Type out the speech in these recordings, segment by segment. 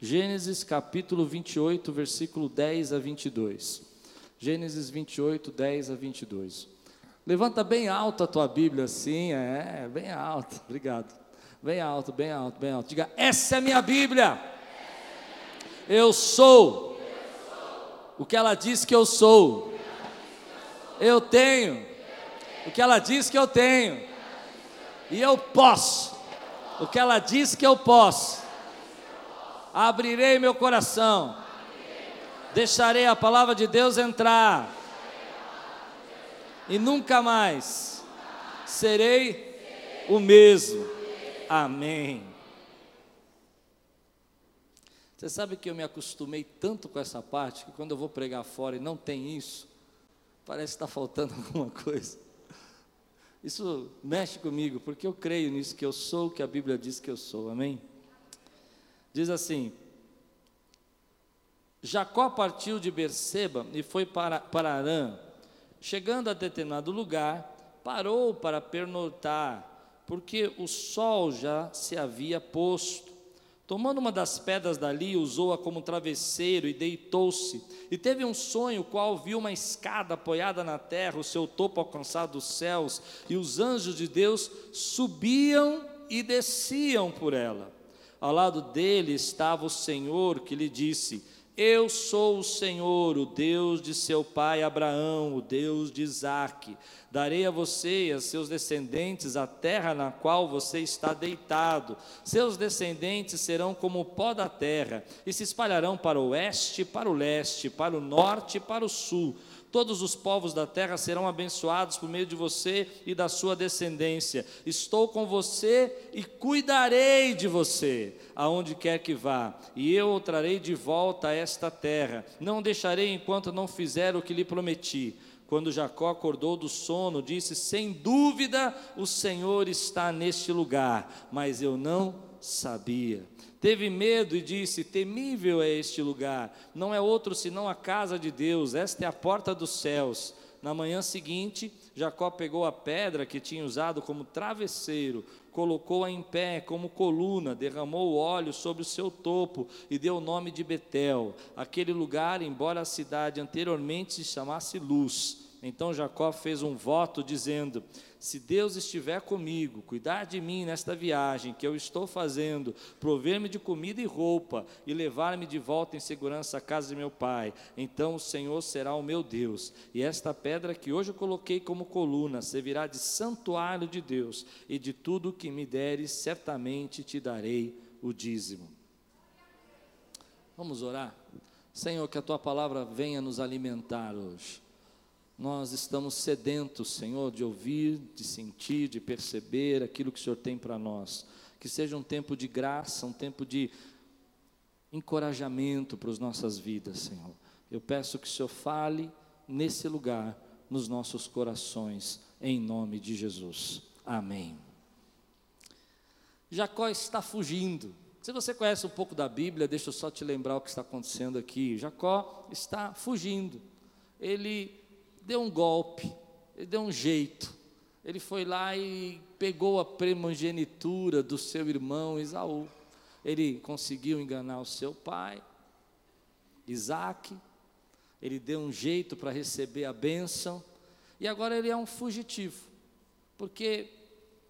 Gênesis capítulo 28, versículo 10 a 22. Gênesis 28, 10 a 22. Levanta bem alto a tua Bíblia assim, é, bem alto, obrigado. Bem alto, bem alto, bem alto. Diga: Essa é a minha Bíblia. Eu sou o que ela diz que eu sou. Eu tenho o que ela diz que eu tenho. E eu posso o que ela diz que eu posso. Abrirei meu coração. Deixarei a palavra de Deus entrar e nunca mais serei o mesmo. Amém. Você sabe que eu me acostumei tanto com essa parte que quando eu vou pregar fora e não tem isso, parece que está faltando alguma coisa. Isso mexe comigo, porque eu creio nisso, que eu sou o que a Bíblia diz que eu sou, amém? Diz assim: Jacó partiu de Berseba e foi para, para Arã, Chegando a determinado lugar, parou para pernoitar, porque o sol já se havia posto. Tomando uma das pedras dali, usou-a como travesseiro e deitou-se. E teve um sonho, qual viu uma escada apoiada na terra, o seu topo alcançado dos céus, e os anjos de Deus subiam e desciam por ela. Ao lado dele estava o Senhor que lhe disse: eu sou o Senhor, o Deus de seu pai Abraão, o Deus de Isaque. Darei a você e a seus descendentes a terra na qual você está deitado. Seus descendentes serão como o pó da terra e se espalharão para o oeste, para o leste, para o norte e para o sul Todos os povos da terra serão abençoados por meio de você e da sua descendência. Estou com você e cuidarei de você, aonde quer que vá, e eu o trarei de volta a esta terra. Não deixarei enquanto não fizer o que lhe prometi. Quando Jacó acordou do sono, disse: Sem dúvida o Senhor está neste lugar, mas eu não sabia. Teve medo e disse: Temível é este lugar, não é outro senão a casa de Deus, esta é a porta dos céus. Na manhã seguinte, Jacó pegou a pedra que tinha usado como travesseiro, colocou-a em pé como coluna, derramou óleo sobre o seu topo e deu o nome de Betel. Aquele lugar, embora a cidade anteriormente se chamasse Luz, então Jacó fez um voto dizendo: Se Deus estiver comigo, cuidar de mim nesta viagem que eu estou fazendo, prover-me de comida e roupa e levar-me de volta em segurança à casa de meu pai, então o Senhor será o meu Deus. E esta pedra que hoje coloquei como coluna servirá de santuário de Deus, e de tudo que me deres, certamente te darei o dízimo. Vamos orar? Senhor, que a tua palavra venha nos alimentar hoje. Nós estamos sedentos, Senhor, de ouvir, de sentir, de perceber aquilo que o Senhor tem para nós. Que seja um tempo de graça, um tempo de encorajamento para as nossas vidas, Senhor. Eu peço que o Senhor fale nesse lugar, nos nossos corações, em nome de Jesus. Amém. Jacó está fugindo. Se você conhece um pouco da Bíblia, deixa eu só te lembrar o que está acontecendo aqui. Jacó está fugindo. Ele deu um golpe, ele deu um jeito. Ele foi lá e pegou a primogenitura do seu irmão Isaú. Ele conseguiu enganar o seu pai, Isaac. Ele deu um jeito para receber a bênção. E agora ele é um fugitivo. Porque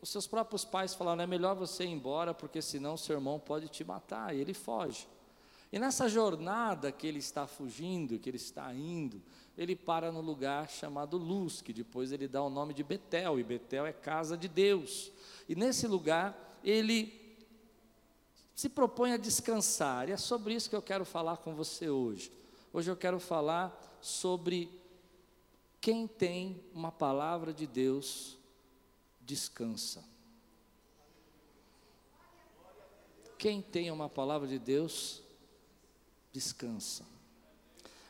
os seus próprios pais falaram: é melhor você ir embora, porque senão seu irmão pode te matar. E ele foge. E nessa jornada que ele está fugindo, que ele está indo, ele para no lugar chamado Luz, que depois ele dá o nome de Betel, e Betel é casa de Deus. E nesse lugar ele se propõe a descansar, e é sobre isso que eu quero falar com você hoje. Hoje eu quero falar sobre quem tem uma palavra de Deus, descansa. Quem tem uma palavra de Deus, descansa.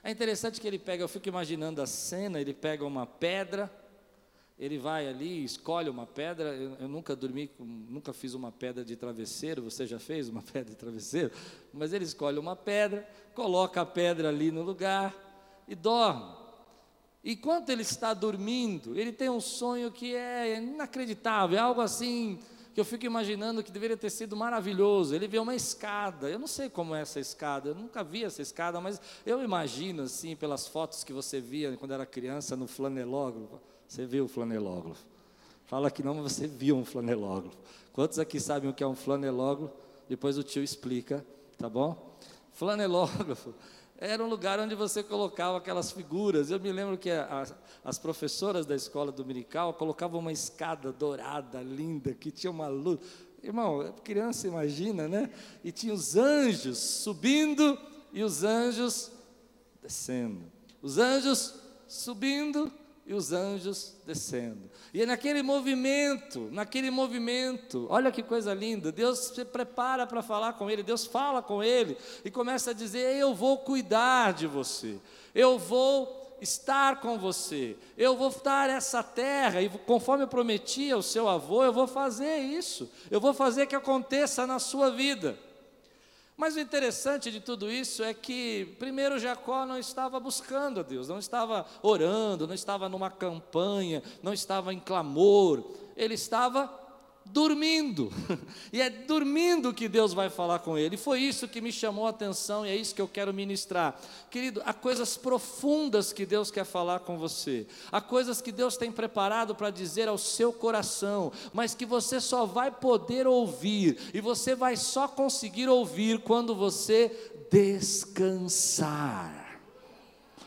É interessante que ele pega, eu fico imaginando a cena, ele pega uma pedra, ele vai ali, escolhe uma pedra. Eu, eu, nunca dormi, nunca fiz uma pedra de travesseiro. Você já fez uma pedra de travesseiro? Mas ele escolhe uma pedra, coloca a pedra ali no lugar e dorme. Enquanto ele está dormindo, ele tem um sonho que é inacreditável, é algo assim que eu fico imaginando que deveria ter sido maravilhoso. Ele vê uma escada, eu não sei como é essa escada, eu nunca vi essa escada, mas eu imagino assim, pelas fotos que você via quando era criança no flanelógrafo. Você viu o flanelógrafo? Fala que não, mas você viu um flanelógrafo. Quantos aqui sabem o que é um flanelógrafo? Depois o tio explica, tá bom? Flanelógrafo era um lugar onde você colocava aquelas figuras. Eu me lembro que a, as professoras da escola dominical colocavam uma escada dourada, linda, que tinha uma luz. Irmão, criança imagina, né? E tinha os anjos subindo e os anjos descendo. Os anjos subindo e os anjos descendo. E é naquele movimento, naquele movimento, olha que coisa linda, Deus se prepara para falar com ele, Deus fala com ele e começa a dizer: Eu vou cuidar de você, eu vou estar com você, eu vou dar essa terra, e conforme eu prometi ao seu avô, eu vou fazer isso, eu vou fazer que aconteça na sua vida. Mas o interessante de tudo isso é que, primeiro, Jacó não estava buscando a Deus, não estava orando, não estava numa campanha, não estava em clamor, ele estava dormindo. E é dormindo que Deus vai falar com ele. E foi isso que me chamou a atenção e é isso que eu quero ministrar. Querido, há coisas profundas que Deus quer falar com você. Há coisas que Deus tem preparado para dizer ao seu coração, mas que você só vai poder ouvir e você vai só conseguir ouvir quando você descansar.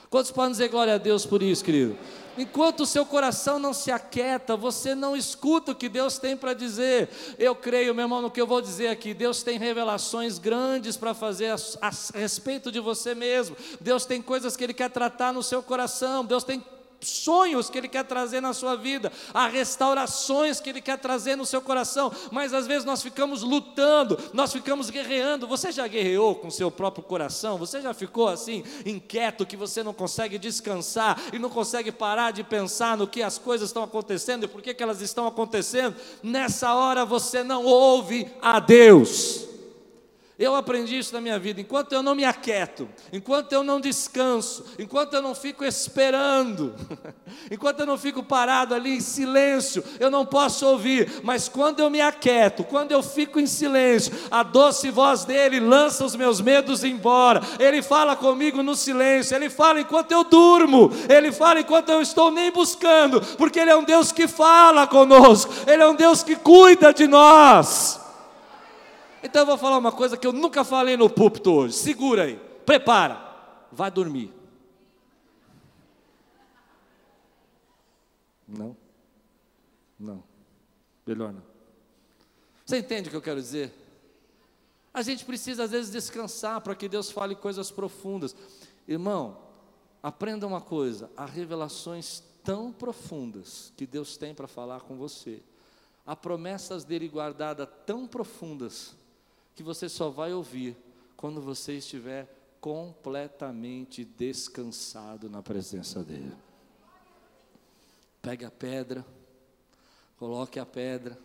Quantos podem dizer glória a Deus por isso, querido? Enquanto o seu coração não se aquieta, você não escuta o que Deus tem para dizer. Eu creio, meu irmão, no que eu vou dizer aqui. Deus tem revelações grandes para fazer a, a, a respeito de você mesmo. Deus tem coisas que Ele quer tratar no seu coração. Deus tem sonhos que Ele quer trazer na sua vida, há restaurações que Ele quer trazer no seu coração, mas às vezes nós ficamos lutando, nós ficamos guerreando. Você já guerreou com seu próprio coração? Você já ficou assim, inquieto, que você não consegue descansar e não consegue parar de pensar no que as coisas estão acontecendo e por que, que elas estão acontecendo? Nessa hora você não ouve a Deus. Eu aprendi isso na minha vida. Enquanto eu não me aquieto, enquanto eu não descanso, enquanto eu não fico esperando, enquanto eu não fico parado ali em silêncio, eu não posso ouvir. Mas quando eu me aquieto, quando eu fico em silêncio, a doce voz dele lança os meus medos embora. Ele fala comigo no silêncio, ele fala enquanto eu durmo, ele fala enquanto eu estou nem buscando, porque ele é um Deus que fala conosco, ele é um Deus que cuida de nós. Então eu vou falar uma coisa que eu nunca falei no púlpito hoje. Segura aí, prepara, vai dormir. Não, não, melhor não. Você entende o que eu quero dizer? A gente precisa às vezes descansar para que Deus fale coisas profundas. Irmão, aprenda uma coisa: há revelações tão profundas que Deus tem para falar com você, há promessas dele guardadas tão profundas que você só vai ouvir quando você estiver completamente descansado na presença dEle. Pegue a pedra, coloque a pedra,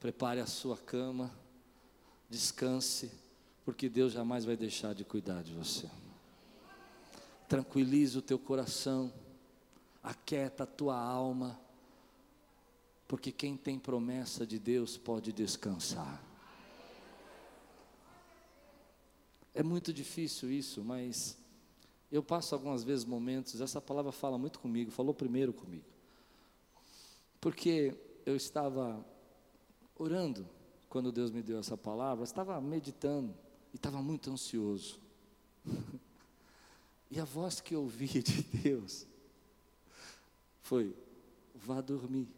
prepare a sua cama, descanse, porque Deus jamais vai deixar de cuidar de você. Tranquilize o teu coração, aquieta a tua alma, porque quem tem promessa de Deus pode descansar. É muito difícil isso, mas eu passo algumas vezes momentos, essa palavra fala muito comigo, falou primeiro comigo. Porque eu estava orando quando Deus me deu essa palavra, estava meditando e estava muito ansioso. e a voz que eu ouvi de Deus foi: vá dormir.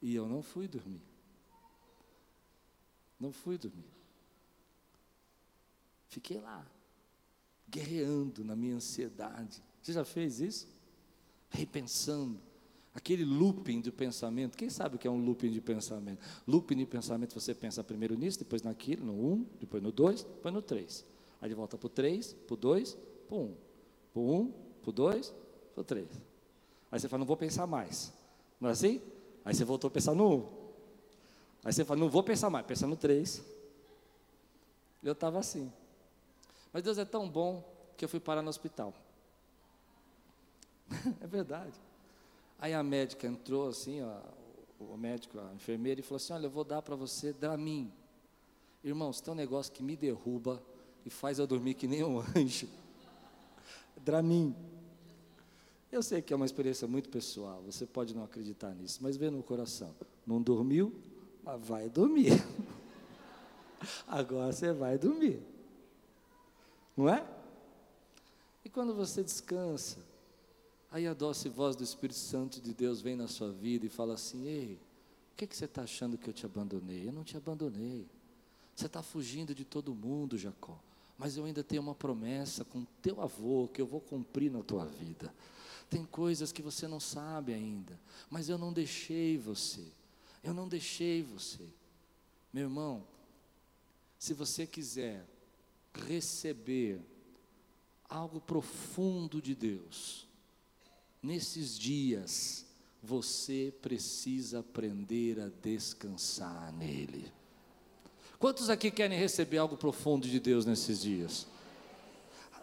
E eu não fui dormir. Não fui dormir. Fiquei lá, guerreando na minha ansiedade. Você já fez isso? Repensando. Aquele looping de pensamento. Quem sabe o que é um looping de pensamento? Looping de pensamento, você pensa primeiro nisso, depois naquilo, no um, depois no dois, depois no três. Aí de volta para o três, para o dois, para o um. Para o um, para o dois, para o três. Aí você fala, não vou pensar mais. Não é assim? Aí você voltou a pensar no um. Aí você fala, não vou pensar mais, pensa no três. Eu estava assim. Mas Deus é tão bom que eu fui parar no hospital. é verdade. Aí a médica entrou assim, ó, o médico, a enfermeira, e falou assim: Olha, eu vou dar para você Dramin. Irmãos, tem um negócio que me derruba e faz eu dormir que nem um anjo. Dramin. Eu sei que é uma experiência muito pessoal, você pode não acreditar nisso, mas vê no coração. Não dormiu, mas vai dormir. Agora você vai dormir. Não é? E quando você descansa, aí a doce voz do Espírito Santo de Deus vem na sua vida e fala assim: Ei, o que, que você está achando que eu te abandonei? Eu não te abandonei. Você está fugindo de todo mundo, Jacó. Mas eu ainda tenho uma promessa com teu avô que eu vou cumprir na tua vida. Tem coisas que você não sabe ainda, mas eu não deixei você. Eu não deixei você. Meu irmão, se você quiser receber algo profundo de Deus, nesses dias, você precisa aprender a descansar nele. Quantos aqui querem receber algo profundo de Deus nesses dias?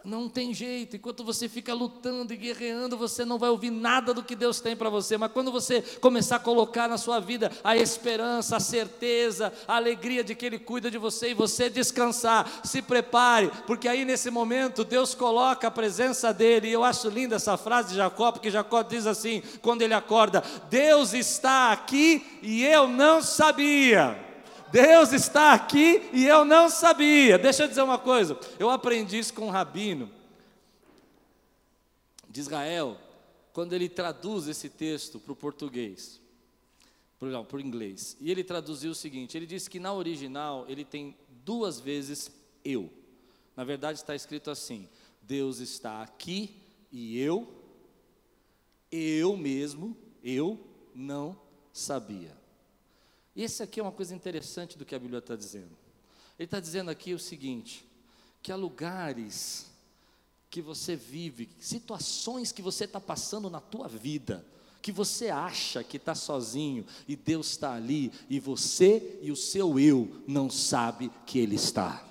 Não tem jeito, enquanto você fica lutando e guerreando, você não vai ouvir nada do que Deus tem para você, mas quando você começar a colocar na sua vida a esperança, a certeza, a alegria de que Ele cuida de você e você descansar, se prepare, porque aí nesse momento Deus coloca a presença dEle, e eu acho linda essa frase de Jacó, porque Jacó diz assim, quando ele acorda: Deus está aqui e eu não sabia. Deus está aqui e eu não sabia. Deixa eu dizer uma coisa, eu aprendi isso com um rabino de Israel, quando ele traduz esse texto para o português, para o inglês. E ele traduziu o seguinte: ele disse que na original ele tem duas vezes eu. Na verdade está escrito assim: Deus está aqui e eu, eu mesmo, eu não sabia. Esse aqui é uma coisa interessante do que a Bíblia está dizendo. Ele está dizendo aqui o seguinte: que há lugares que você vive, situações que você está passando na tua vida, que você acha que está sozinho e Deus está ali e você e o seu eu não sabe que Ele está.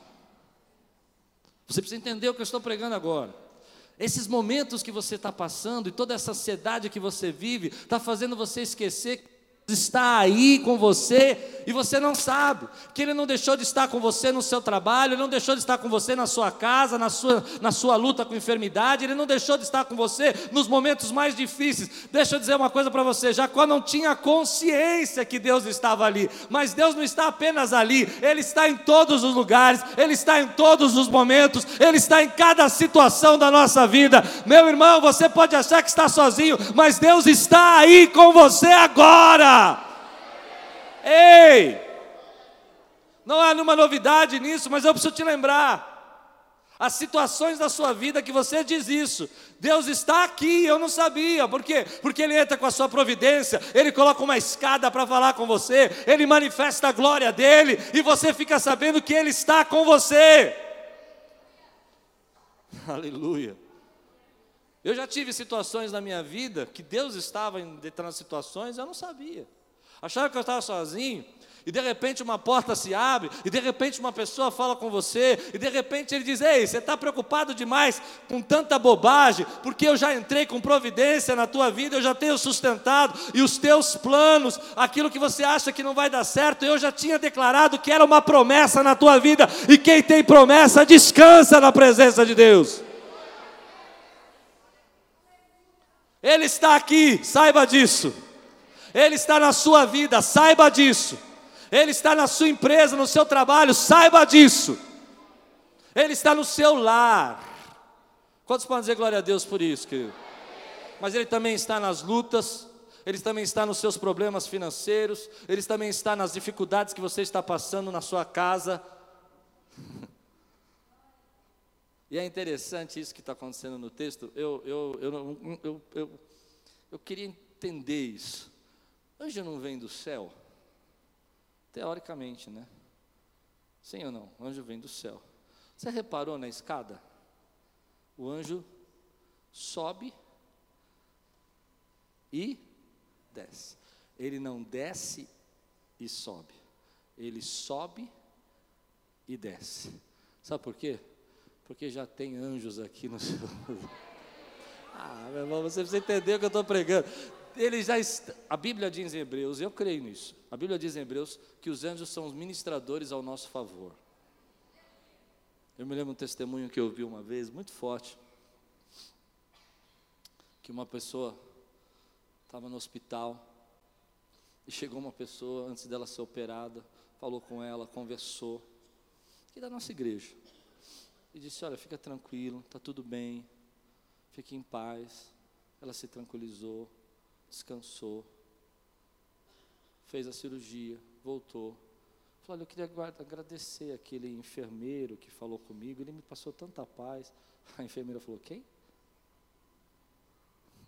Você precisa entender o que eu estou pregando agora. Esses momentos que você está passando e toda essa ansiedade que você vive está fazendo você esquecer está aí com você e você não sabe que Ele não deixou de estar com você no seu trabalho, Ele não deixou de estar com você na sua casa, na sua, na sua luta com enfermidade, Ele não deixou de estar com você nos momentos mais difíceis. Deixa eu dizer uma coisa para você: Jacó não tinha consciência que Deus estava ali, mas Deus não está apenas ali, Ele está em todos os lugares, Ele está em todos os momentos, Ele está em cada situação da nossa vida. Meu irmão, você pode achar que está sozinho, mas Deus está aí com você agora. Ei! Não há nenhuma novidade nisso, mas eu preciso te lembrar. As situações da sua vida que você diz isso, Deus está aqui, eu não sabia, por quê? Porque Ele entra com a sua providência, Ele coloca uma escada para falar com você, Ele manifesta a glória dEle, e você fica sabendo que Ele está com você. Aleluia. Eu já tive situações na minha vida que Deus estava em determinadas situações, eu não sabia. Achava que eu estava sozinho, e de repente uma porta se abre, e de repente uma pessoa fala com você, e de repente ele diz: Ei, você está preocupado demais com tanta bobagem, porque eu já entrei com providência na tua vida, eu já tenho sustentado, e os teus planos, aquilo que você acha que não vai dar certo, eu já tinha declarado que era uma promessa na tua vida, e quem tem promessa descansa na presença de Deus. Ele está aqui, saiba disso. Ele está na sua vida, saiba disso. Ele está na sua empresa, no seu trabalho, saiba disso. Ele está no seu lar. Quantos podem dizer glória a Deus por isso, querido? Mas Ele também está nas lutas, Ele também está nos seus problemas financeiros, Ele também está nas dificuldades que você está passando na sua casa. E é interessante isso que está acontecendo no texto. Eu, eu, eu, eu, eu, eu queria entender isso. Anjo não vem do céu? Teoricamente, né? Sim ou não? Anjo vem do céu. Você reparou na escada? O anjo sobe e desce. Ele não desce e sobe. Ele sobe e desce. Sabe por quê? Porque já tem anjos aqui no seu. Ah, meu irmão, você precisa entender o que eu estou pregando. ele já está, a Bíblia diz em Hebreus, eu creio nisso. A Bíblia diz em Hebreus que os anjos são os ministradores ao nosso favor. Eu me lembro um testemunho que eu vi uma vez, muito forte, que uma pessoa estava no hospital e chegou uma pessoa antes dela ser operada, falou com ela, conversou, e da nossa igreja, e disse: Olha, fica tranquilo, está tudo bem, fique em paz. Ela se tranquilizou, descansou, fez a cirurgia, voltou. Falou, olha, eu queria agradecer aquele enfermeiro que falou comigo, ele me passou tanta paz. A enfermeira falou, quem?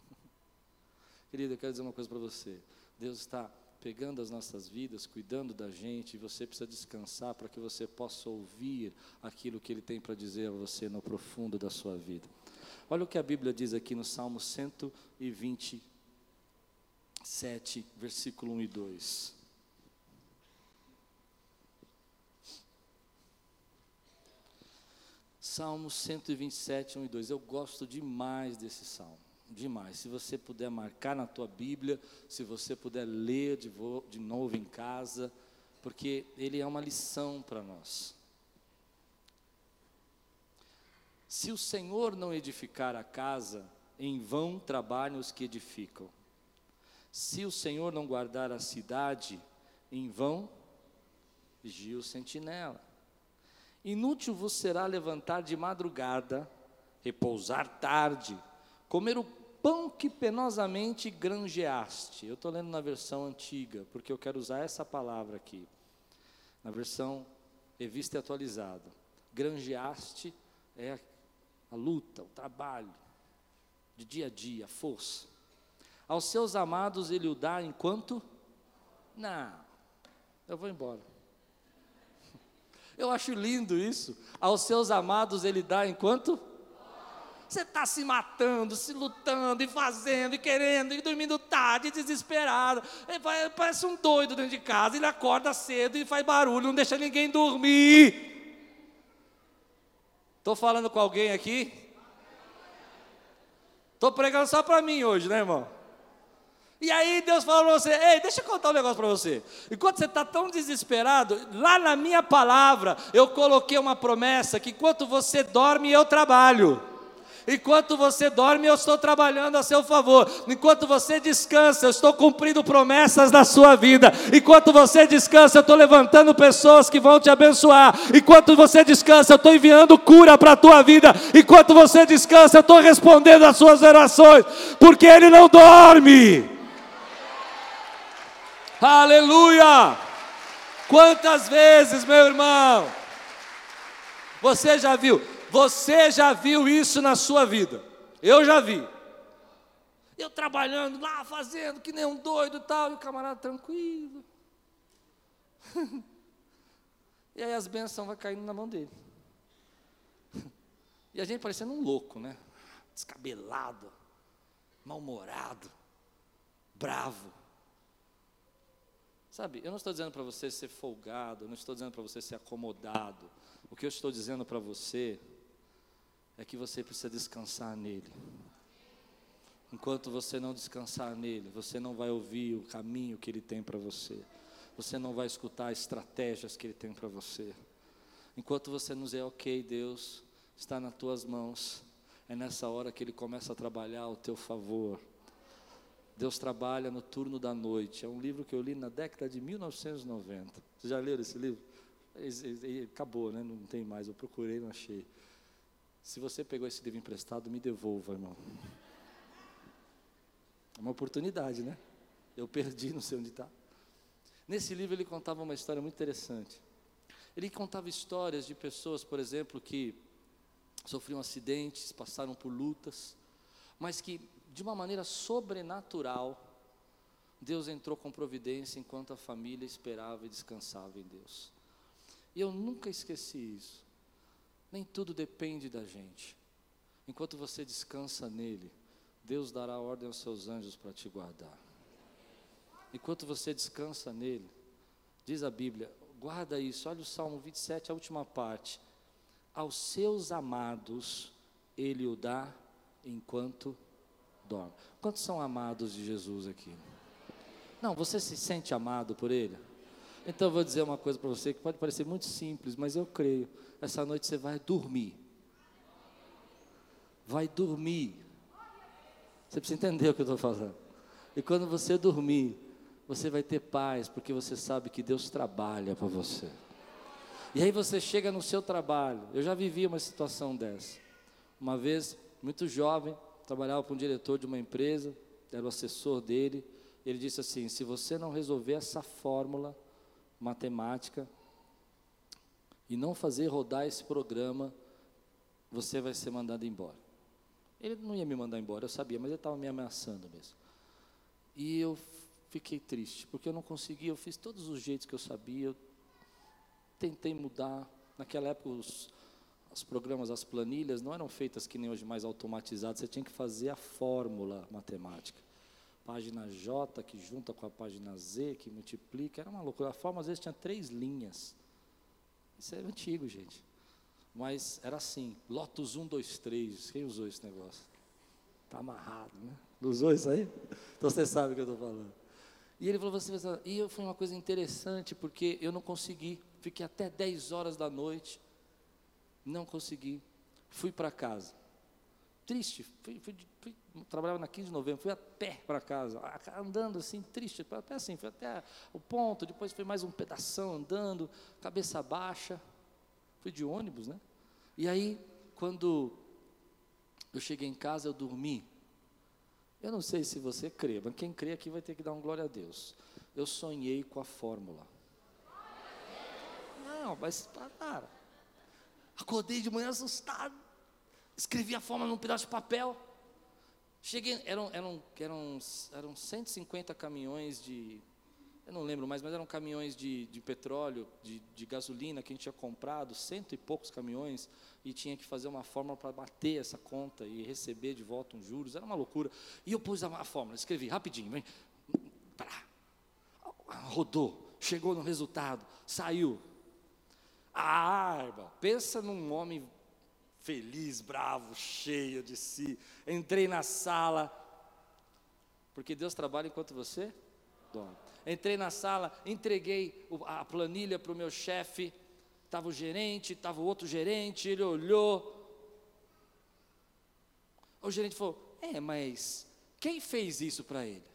Querida, eu quero dizer uma coisa para você. Deus está pegando as nossas vidas, cuidando da gente, e você precisa descansar para que você possa ouvir aquilo que Ele tem para dizer a você no profundo da sua vida. Olha o que a Bíblia diz aqui no Salmo 127, versículo 1 e 2. Salmo 127, 1 e 2. Eu gosto demais desse salmo, demais. Se você puder marcar na tua Bíblia, se você puder ler de, de novo em casa, porque ele é uma lição para nós. Se o Senhor não edificar a casa, em vão trabalham os que edificam. Se o Senhor não guardar a cidade, em vão vigia o sentinela. Inútil vos será levantar de madrugada, repousar tarde, comer o pão que penosamente granjeaste. Eu estou lendo na versão antiga, porque eu quero usar essa palavra aqui. Na versão revista e atualizada. Granjeaste é a luta, o trabalho, de dia a dia, a força. Aos seus amados ele o dá enquanto? Não, eu vou embora. Eu acho lindo isso. Aos seus amados ele dá enquanto? Você está se matando, se lutando, e fazendo, e querendo, e dormindo tarde, desesperado. Ele parece um doido dentro de casa. Ele acorda cedo e faz barulho, não deixa ninguém dormir. Estou falando com alguém aqui? Estou pregando só para mim hoje, né, irmão? E aí Deus falou para você: Ei, deixa eu contar um negócio para você. Enquanto você está tão desesperado, lá na minha palavra eu coloquei uma promessa que enquanto você dorme eu trabalho. Enquanto você dorme, eu estou trabalhando a seu favor. Enquanto você descansa, eu estou cumprindo promessas da sua vida. Enquanto você descansa, eu estou levantando pessoas que vão te abençoar. Enquanto você descansa, eu estou enviando cura para a tua vida. Enquanto você descansa, eu estou respondendo às suas orações, porque Ele não dorme. Aleluia! Quantas vezes, meu irmão, você já viu? Você já viu isso na sua vida? Eu já vi. Eu trabalhando lá, fazendo que nem um doido e tal, e o camarada tranquilo. e aí as bênçãos vão caindo na mão dele. E a gente parecendo um louco, né? Descabelado, mal-humorado, bravo. Sabe, eu não estou dizendo para você ser folgado, eu não estou dizendo para você ser acomodado. O que eu estou dizendo para você é que você precisa descansar nele. Enquanto você não descansar nele, você não vai ouvir o caminho que ele tem para você. Você não vai escutar estratégias que ele tem para você. Enquanto você não dizer, ok, Deus, está nas tuas mãos, é nessa hora que ele começa a trabalhar ao teu favor. Deus trabalha no turno da noite. É um livro que eu li na década de 1990. Você já leu esse livro? Acabou, né? Não tem mais. Eu procurei, não achei. Se você pegou esse livro emprestado, me devolva, irmão. É uma oportunidade, né? Eu perdi, não sei onde está. Nesse livro ele contava uma história muito interessante. Ele contava histórias de pessoas, por exemplo, que sofriam acidentes, passaram por lutas, mas que de uma maneira sobrenatural Deus entrou com providência enquanto a família esperava e descansava em Deus. E eu nunca esqueci isso. Nem tudo depende da gente. Enquanto você descansa nele, Deus dará ordem aos seus anjos para te guardar. Enquanto você descansa nele, diz a Bíblia, guarda isso, olha o Salmo 27, a última parte. Aos seus amados ele o dá enquanto dorme. Quantos são amados de Jesus aqui? Não, você se sente amado por Ele? Então eu vou dizer uma coisa para você que pode parecer muito simples, mas eu creio. Essa noite você vai dormir. Vai dormir. Você precisa entender o que eu estou falando. E quando você dormir, você vai ter paz, porque você sabe que Deus trabalha para você. E aí você chega no seu trabalho. Eu já vivi uma situação dessa. Uma vez, muito jovem, trabalhava com um diretor de uma empresa, era o assessor dele. Ele disse assim: se você não resolver essa fórmula matemática e não fazer rodar esse programa, você vai ser mandado embora. Ele não ia me mandar embora, eu sabia, mas ele estava me ameaçando mesmo. E eu fiquei triste, porque eu não conseguia, eu fiz todos os jeitos que eu sabia, eu tentei mudar. Naquela época, os, os programas, as planilhas não eram feitas que nem hoje mais automatizadas, você tinha que fazer a fórmula matemática. Página J que junta com a página Z, que multiplica, era uma loucura. A fórmula às vezes tinha três linhas. Isso é antigo, gente. Mas era assim, Lotus 1, 2, 3. Quem usou esse negócio? Está amarrado, né? Usou isso aí? Então você sabe o que eu estou falando. E ele falou assim, e foi uma coisa interessante, porque eu não consegui fiquei até 10 horas da noite, não consegui, fui para casa. Triste, fui, fui, fui, trabalhava na 15 de novembro, fui a pé para casa, andando assim, triste, até assim, fui até o ponto, depois foi mais um pedação andando, cabeça baixa, fui de ônibus, né? E aí, quando eu cheguei em casa, eu dormi. Eu não sei se você crê, mas quem crê aqui vai ter que dar um glória a Deus. Eu sonhei com a fórmula. Não, mas para. Acordei de manhã assustado. Escrevi a forma num pedaço de papel. Cheguei, eram, eram, eram, eram 150 caminhões de. Eu não lembro mais, mas eram caminhões de, de petróleo, de, de gasolina que a gente tinha comprado, cento e poucos caminhões, e tinha que fazer uma fórmula para bater essa conta e receber de volta uns juros, era uma loucura. E eu pus a, a fórmula, escrevi rapidinho, vem, Pará. rodou, chegou no resultado, saiu, ah, irmão, pensa num homem feliz, bravo, cheio de si. Entrei na sala, porque Deus trabalha enquanto você dorme. Entrei na sala, entreguei a planilha para o meu chefe. Estava o gerente, estava o outro gerente, ele olhou. O gerente falou: É, mas quem fez isso para ele?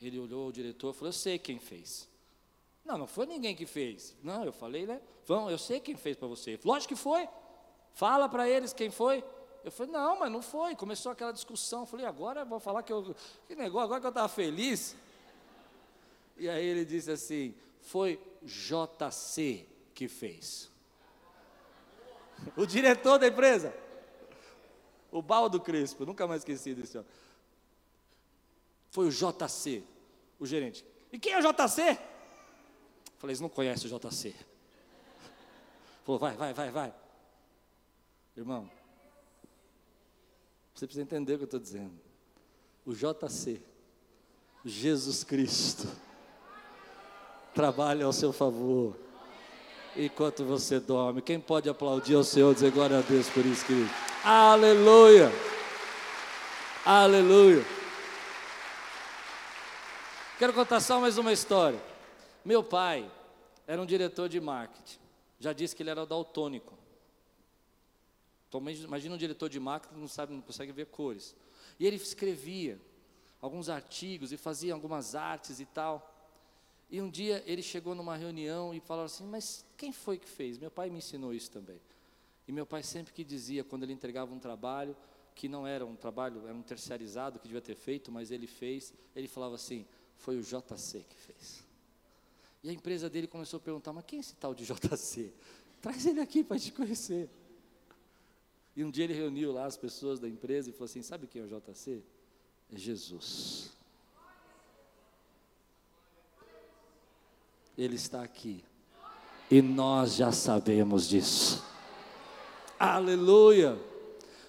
Ele olhou o diretor e falou: Eu sei quem fez. Não, não foi ninguém que fez. Não, eu falei, né? Vão, eu sei quem fez para você. Lógico que foi. Fala para eles quem foi. Eu falei, não, mas não foi. Começou aquela discussão. Eu falei, agora eu vou falar que eu. Que negócio, agora que eu estava feliz. E aí ele disse assim: foi JC que fez. O diretor da empresa. O Baldo Crespo, nunca mais esqueci desse homem. Foi o JC, o gerente. E quem é o JC? Falei, eles não conhecem o JC. Falou, vai, vai, vai, vai. Irmão, você precisa entender o que eu estou dizendo. O JC, Jesus Cristo, trabalha ao seu favor. Enquanto você dorme, quem pode aplaudir ao Senhor, dizer glória a Deus por isso, querido? Aleluia! Aleluia! Quero contar só mais uma história. Meu pai era um diretor de marketing. Já disse que ele era daltônico. Então, imagina um diretor de marketing que não sabe, não consegue ver cores. E ele escrevia alguns artigos e fazia algumas artes e tal. E um dia ele chegou numa reunião e falou assim: Mas quem foi que fez? Meu pai me ensinou isso também. E meu pai sempre que dizia, quando ele entregava um trabalho, que não era um trabalho, era um terceirizado que devia ter feito, mas ele fez, ele falava assim: Foi o JC que fez. E a empresa dele começou a perguntar: Mas quem é esse tal de JC? Traz ele aqui para te conhecer. E um dia ele reuniu lá as pessoas da empresa e falou assim: Sabe quem é o JC? É Jesus. Ele está aqui. E nós já sabemos disso. Aleluia!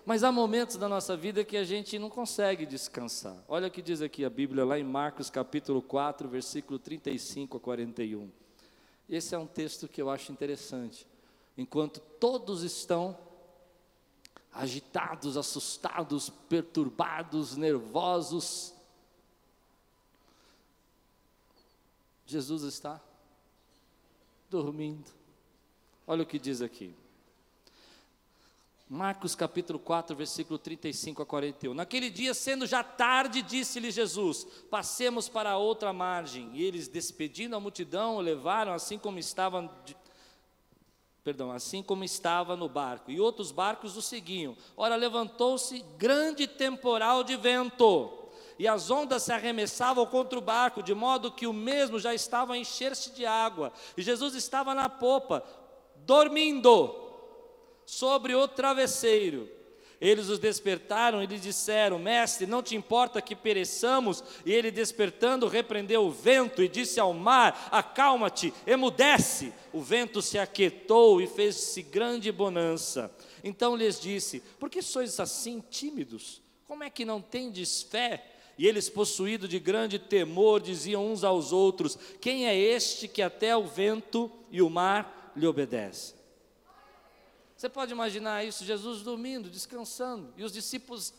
Mas há momentos da nossa vida que a gente não consegue descansar. Olha o que diz aqui a Bíblia, lá em Marcos capítulo 4, versículo 35 a 41. Esse é um texto que eu acho interessante. Enquanto todos estão agitados, assustados, perturbados, nervosos. Jesus está dormindo. Olha o que diz aqui. Marcos capítulo 4, versículo 35 a 41. Naquele dia, sendo já tarde, disse-lhe Jesus: Passemos para a outra margem. E eles, despedindo a multidão, o levaram assim como estavam perdão, assim como estava no barco, e outros barcos o seguiam. Ora, levantou-se grande temporal de vento, e as ondas se arremessavam contra o barco, de modo que o mesmo já estava a encher-se de água, e Jesus estava na popa, dormindo sobre o travesseiro. Eles os despertaram e lhe disseram: Mestre, não te importa que pereçamos? E ele, despertando, repreendeu o vento e disse ao mar: Acalma-te, emudece. O vento se aquietou e fez-se grande bonança. Então lhes disse: Por que sois assim tímidos? Como é que não tendes fé? E eles, possuídos de grande temor, diziam uns aos outros: Quem é este que até o vento e o mar lhe obedecem? Você pode imaginar isso, Jesus dormindo, descansando, e os discípulos,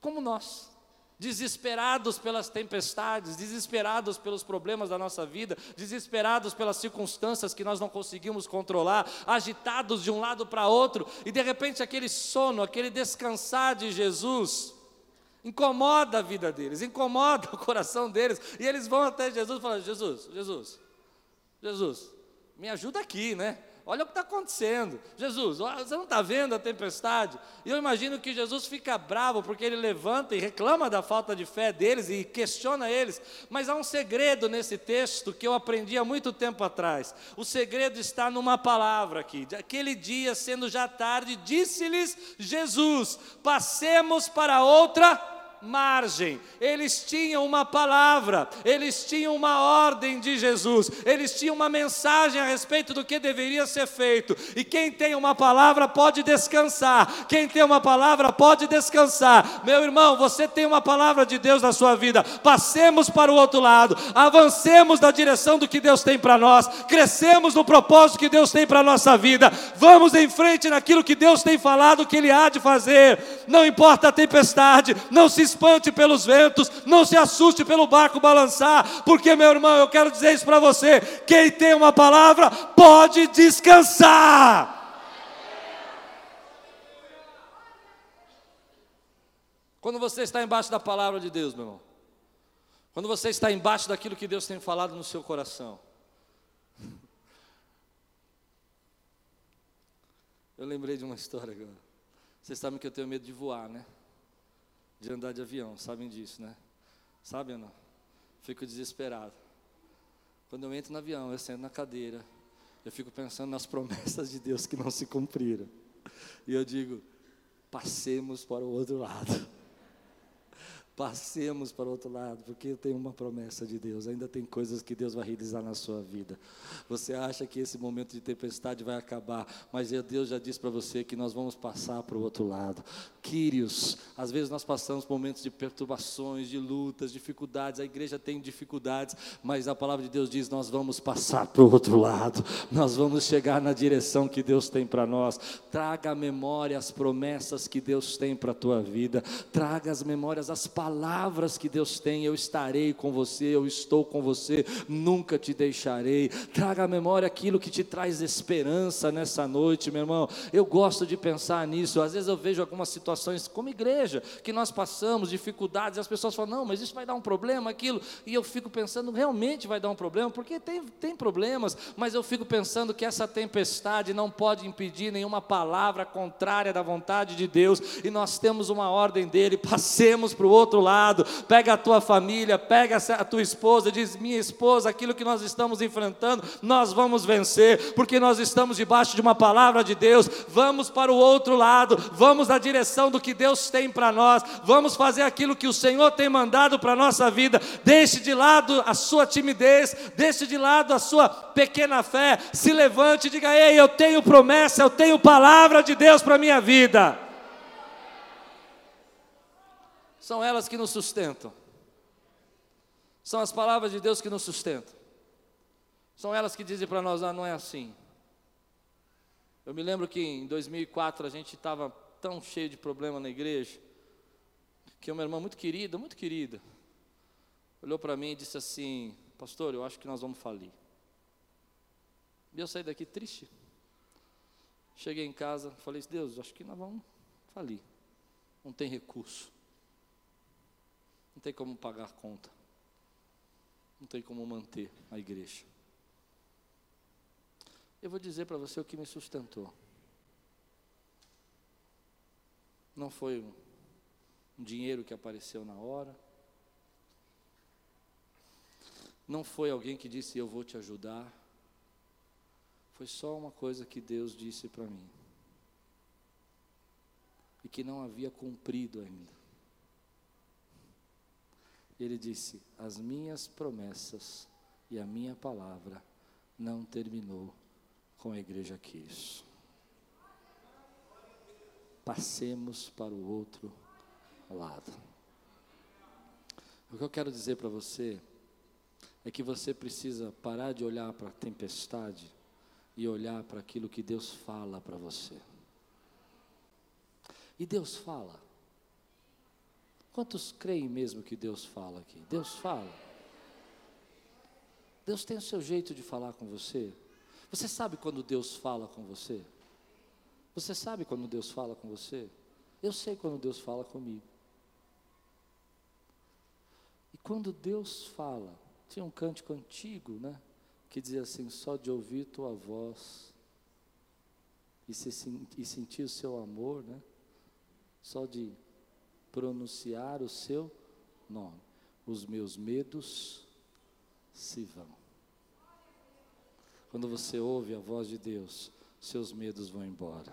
como nós, desesperados pelas tempestades, desesperados pelos problemas da nossa vida, desesperados pelas circunstâncias que nós não conseguimos controlar, agitados de um lado para outro, e de repente aquele sono, aquele descansar de Jesus, incomoda a vida deles, incomoda o coração deles, e eles vão até Jesus e falam: Jesus, Jesus, Jesus, me ajuda aqui, né? Olha o que está acontecendo. Jesus, você não está vendo a tempestade? E eu imagino que Jesus fica bravo porque ele levanta e reclama da falta de fé deles e questiona eles. Mas há um segredo nesse texto que eu aprendi há muito tempo atrás. O segredo está numa palavra aqui. Aquele dia, sendo já tarde, disse-lhes Jesus: passemos para outra margem. Eles tinham uma palavra, eles tinham uma ordem de Jesus, eles tinham uma mensagem a respeito do que deveria ser feito. E quem tem uma palavra pode descansar. Quem tem uma palavra pode descansar. Meu irmão, você tem uma palavra de Deus na sua vida. Passemos para o outro lado, avancemos na direção do que Deus tem para nós, crescemos no propósito que Deus tem para a nossa vida. Vamos em frente naquilo que Deus tem falado que Ele há de fazer. Não importa a tempestade, não se espante pelos ventos, não se assuste pelo barco balançar, porque, meu irmão, eu quero dizer isso para você: quem tem uma palavra pode descansar. Quando você está embaixo da palavra de Deus, meu irmão, quando você está embaixo daquilo que Deus tem falado no seu coração, eu lembrei de uma história agora. Vocês sabem que eu tenho medo de voar, né? De andar de avião, sabem disso, né? Sabem ou não? Fico desesperado. Quando eu entro no avião, eu sento na cadeira, eu fico pensando nas promessas de Deus que não se cumpriram. E eu digo: passemos para o outro lado. Passemos para o outro lado, porque eu tenho uma promessa de Deus, ainda tem coisas que Deus vai realizar na sua vida. Você acha que esse momento de tempestade vai acabar, mas Deus já disse para você que nós vamos passar para o outro lado. Quírios, às vezes nós passamos momentos de perturbações, de lutas, dificuldades, a igreja tem dificuldades, mas a palavra de Deus diz: nós vamos passar para o outro lado, nós vamos chegar na direção que Deus tem para nós. Traga à memória as promessas que Deus tem para a tua vida, traga às memórias as palavras palavras que Deus tem, eu estarei com você, eu estou com você, nunca te deixarei. Traga à memória aquilo que te traz esperança nessa noite, meu irmão. Eu gosto de pensar nisso. Às vezes eu vejo algumas situações como igreja que nós passamos dificuldades, e as pessoas falam: "Não, mas isso vai dar um problema aquilo". E eu fico pensando, realmente vai dar um problema, porque tem tem problemas, mas eu fico pensando que essa tempestade não pode impedir nenhuma palavra contrária da vontade de Deus, e nós temos uma ordem dele, passemos para o outro outro lado, pega a tua família, pega a tua esposa, diz: Minha esposa, aquilo que nós estamos enfrentando, nós vamos vencer, porque nós estamos debaixo de uma palavra de Deus. Vamos para o outro lado, vamos na direção do que Deus tem para nós, vamos fazer aquilo que o Senhor tem mandado para a nossa vida. Deixe de lado a sua timidez, deixe de lado a sua pequena fé, se levante e diga: Ei, eu tenho promessa, eu tenho palavra de Deus para a minha vida. São elas que nos sustentam. São as palavras de Deus que nos sustentam. São elas que dizem para nós: ah, não é assim. Eu me lembro que em 2004 a gente estava tão cheio de problema na igreja, que uma irmã muito querida, muito querida, olhou para mim e disse assim: Pastor, eu acho que nós vamos falir. E eu saí daqui triste. Cheguei em casa, falei: Deus, acho que nós vamos falir. Não tem recurso. Não tem como pagar a conta. Não tem como manter a igreja. Eu vou dizer para você o que me sustentou. Não foi um, um dinheiro que apareceu na hora. Não foi alguém que disse eu vou te ajudar. Foi só uma coisa que Deus disse para mim. E que não havia cumprido ainda. Ele disse: As minhas promessas e a minha palavra não terminou com a igreja quis. Passemos para o outro lado. O que eu quero dizer para você é que você precisa parar de olhar para a tempestade e olhar para aquilo que Deus fala para você. E Deus fala. Quantos creem mesmo que Deus fala aqui? Deus fala. Deus tem o seu jeito de falar com você. Você sabe quando Deus fala com você? Você sabe quando Deus fala com você? Eu sei quando Deus fala comigo. E quando Deus fala, tinha um cântico antigo, né? Que dizia assim: só de ouvir tua voz e, se, e sentir o seu amor, né? Só de pronunciar o seu nome, os meus medos se vão. Quando você ouve a voz de Deus, seus medos vão embora.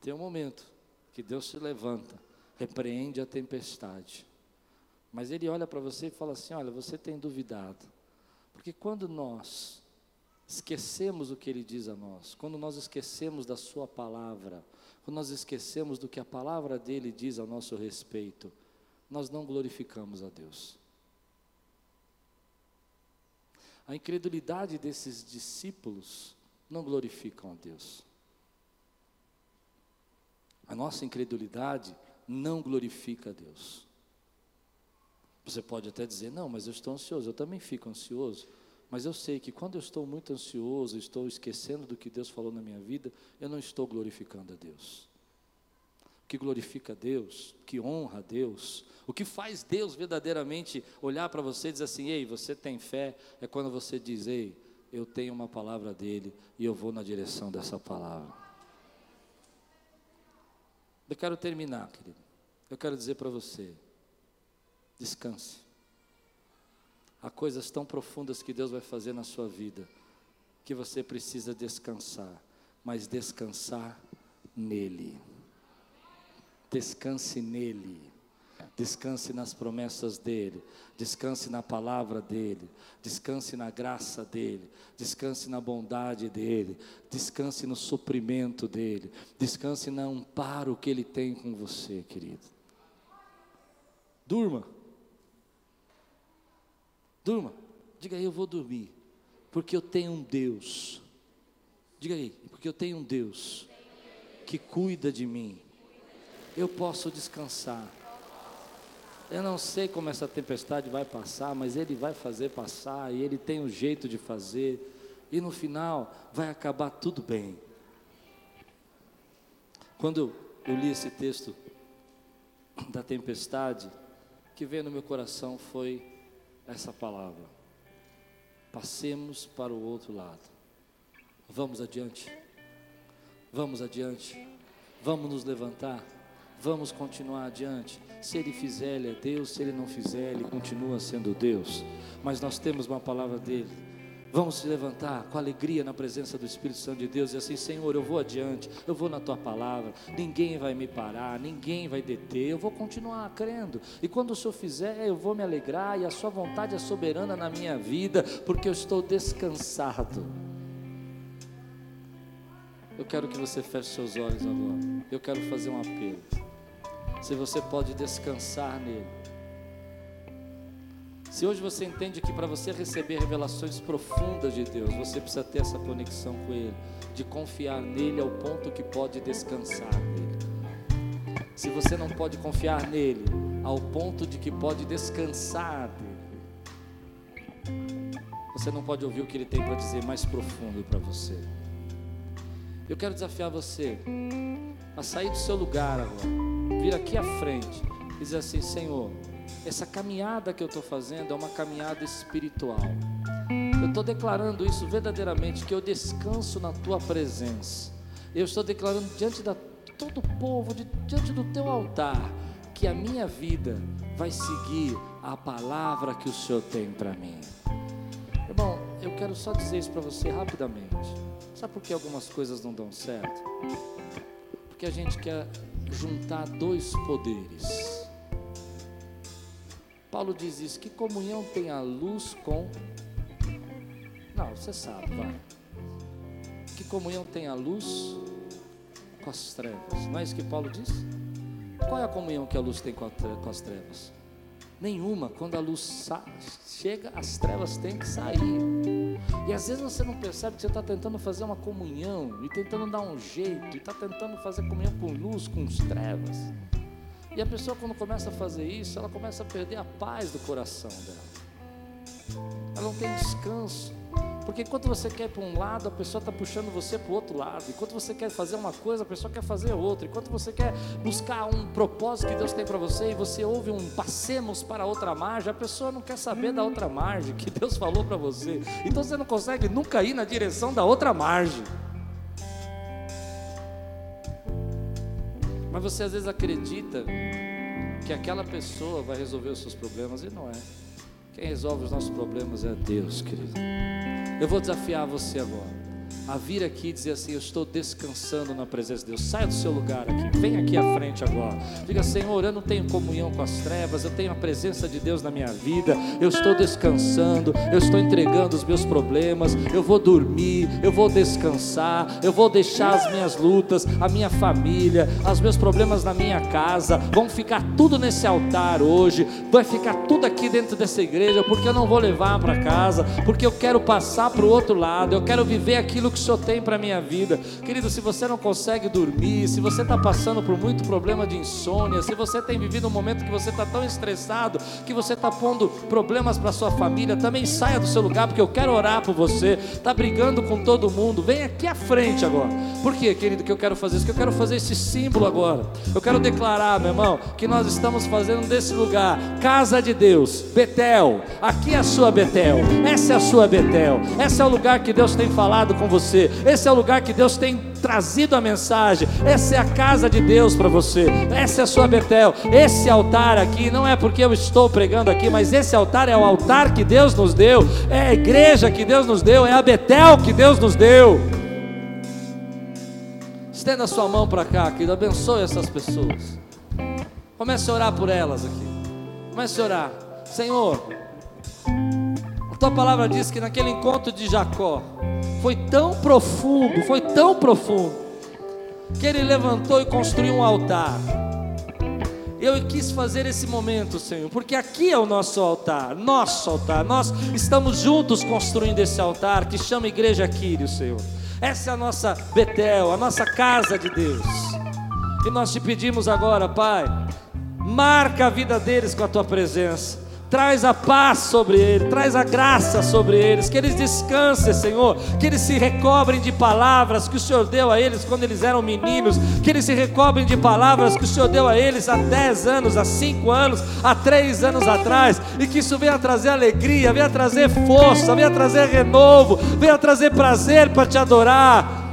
Tem um momento que Deus se levanta, repreende a tempestade mas ele olha para você e fala assim: Olha, você tem duvidado. Porque quando nós esquecemos o que ele diz a nós, quando nós esquecemos da Sua palavra, quando nós esquecemos do que a palavra dele diz a nosso respeito, nós não glorificamos a Deus. A incredulidade desses discípulos não glorificam a Deus. A nossa incredulidade não glorifica a Deus. Você pode até dizer, não, mas eu estou ansioso, eu também fico ansioso. Mas eu sei que quando eu estou muito ansioso, estou esquecendo do que Deus falou na minha vida, eu não estou glorificando a Deus. O que glorifica a Deus, o que honra a Deus, o que faz Deus verdadeiramente olhar para você e dizer assim: ei, você tem fé, é quando você diz: ei, eu tenho uma palavra dele e eu vou na direção dessa palavra. Eu quero terminar, querido. Eu quero dizer para você: Descanse. Há coisas tão profundas que Deus vai fazer na sua vida que você precisa descansar, mas descansar nele. Descanse nele. Descanse nas promessas dele, descanse na palavra dele, descanse na graça dele, descanse na bondade dele, descanse no suprimento dele, descanse no amparo que ele tem com você, querido. Durma. Durma. Diga aí, eu vou dormir. Porque eu tenho um Deus. Diga aí, porque eu tenho um Deus que cuida de mim. Eu posso descansar. Eu não sei como essa tempestade vai passar, mas Ele vai fazer passar, e Ele tem um jeito de fazer, e no final vai acabar tudo bem. Quando eu li esse texto da tempestade, que veio no meu coração foi essa palavra. Passemos para o outro lado. Vamos adiante. Vamos adiante. Vamos nos levantar. Vamos continuar adiante. Se Ele fizer, Ele é Deus. Se Ele não fizer, Ele continua sendo Deus. Mas nós temos uma palavra dele Vamos se levantar com alegria na presença do Espírito Santo de Deus e assim, Senhor, eu vou adiante, eu vou na tua palavra, ninguém vai me parar, ninguém vai deter, eu vou continuar crendo. E quando o Senhor fizer, eu vou me alegrar e a sua vontade é soberana na minha vida, porque eu estou descansado. Eu quero que você feche seus olhos agora. Eu quero fazer um apelo. Se você pode descansar nele. Se hoje você entende que para você receber revelações profundas de Deus, você precisa ter essa conexão com Ele, de confiar nele ao ponto que pode descansar nele. se você não pode confiar nele ao ponto de que pode descansar dele, você não pode ouvir o que ele tem para dizer mais profundo para você. Eu quero desafiar você a sair do seu lugar agora, vir aqui à frente e dizer assim: Senhor, essa caminhada que eu estou fazendo é uma caminhada espiritual. Eu estou declarando isso verdadeiramente, que eu descanso na tua presença. Eu estou declarando diante de todo o povo, de, diante do teu altar, que a minha vida vai seguir a palavra que o Senhor tem para mim. Irmão, eu quero só dizer isso para você rapidamente. Sabe por que algumas coisas não dão certo? Porque a gente quer juntar dois poderes. Paulo diz isso: que comunhão tem a luz com. Não, você sabe, vai. Que comunhão tem a luz com as trevas. Não é isso que Paulo diz? Qual é a comunhão que a luz tem com, as trevas? Nenhuma. Quando a luz chega, as trevas têm que sair. E às vezes você não percebe que você está tentando fazer uma comunhão e tentando dar um jeito, e está tentando fazer comunhão com luz, com as trevas. E a pessoa, quando começa a fazer isso, ela começa a perder a paz do coração dela. Ela não tem descanso. Porque enquanto você quer ir para um lado, a pessoa está puxando você para o outro lado. Enquanto você quer fazer uma coisa, a pessoa quer fazer outra. Enquanto você quer buscar um propósito que Deus tem para você e você ouve um passemos para outra margem, a pessoa não quer saber da outra margem que Deus falou para você. Então você não consegue nunca ir na direção da outra margem. Você às vezes acredita que aquela pessoa vai resolver os seus problemas e não é. Quem resolve os nossos problemas é Deus, querido. Eu vou desafiar você agora a vir aqui e dizer assim: Eu estou descansando na presença de Deus. Saia do seu lugar aqui, vem aqui à frente agora. Diga, Senhor, eu não tenho comunhão com as trevas, eu tenho a presença de Deus na minha vida. Eu estou descansando, eu estou entregando os meus problemas. Eu vou dormir, eu vou descansar, eu vou deixar as minhas lutas, a minha família, os meus problemas na minha casa. Vão ficar tudo nesse altar hoje, vai ficar tudo aqui dentro dessa igreja, porque eu não vou levar para casa, porque eu quero passar para o outro lado, eu quero viver aquilo que o Senhor tem para a minha vida. Querido, se você não consegue dormir, se você está passando por muito problema de insônia, se você tem vivido um momento que você está tão estressado, que você está pondo problemas para sua família, também saia do seu lugar, porque eu quero orar por você. Está brigando com todo mundo, vem aqui à frente agora. Por quê, querido, que eu quero fazer isso? Que eu quero fazer esse símbolo agora. Eu quero declarar, meu irmão, que nós estamos fazendo desse lugar casa de Deus, Betel. Aqui é a sua Betel, essa é a sua Betel, esse é o lugar que Deus tem falado com você você. Esse é o lugar que Deus tem trazido a mensagem. Essa é a casa de Deus para você. Essa é a sua Betel. Esse altar aqui não é porque eu estou pregando aqui, mas esse altar é o altar que Deus nos deu. É a igreja que Deus nos deu, é a Betel que Deus nos deu. Estenda a sua mão para cá, querido. Abençoe essas pessoas. Comece a orar por elas aqui. Comece a orar. Senhor, tua palavra diz que naquele encontro de Jacó foi tão profundo, foi tão profundo, que ele levantou e construiu um altar. Eu quis fazer esse momento, Senhor, porque aqui é o nosso altar, nosso altar. Nós estamos juntos construindo esse altar que chama Igreja Quírio, Senhor. Essa é a nossa Betel, a nossa casa de Deus. E nós te pedimos agora, Pai, marca a vida deles com a tua presença. Traz a paz sobre eles, traz a graça sobre eles, que eles descansem, Senhor, que eles se recobrem de palavras que o Senhor deu a eles quando eles eram meninos, que eles se recobrem de palavras que o Senhor deu a eles há 10 anos, há 5 anos, há 3 anos atrás, e que isso venha trazer alegria, venha trazer força, venha trazer renovo, venha trazer prazer para te adorar.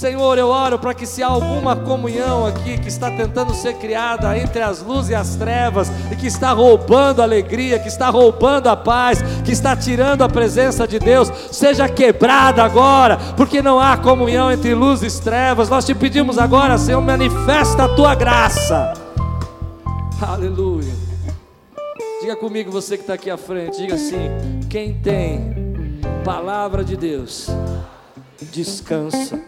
Senhor, eu oro para que se há alguma comunhão aqui que está tentando ser criada entre as luzes e as trevas, e que está roubando a alegria, que está roubando a paz, que está tirando a presença de Deus, seja quebrada agora, porque não há comunhão entre luz e trevas. Nós te pedimos agora, Senhor, manifesta a tua graça. Aleluia. Diga comigo, você que está aqui à frente, diga assim: quem tem palavra de Deus, descansa.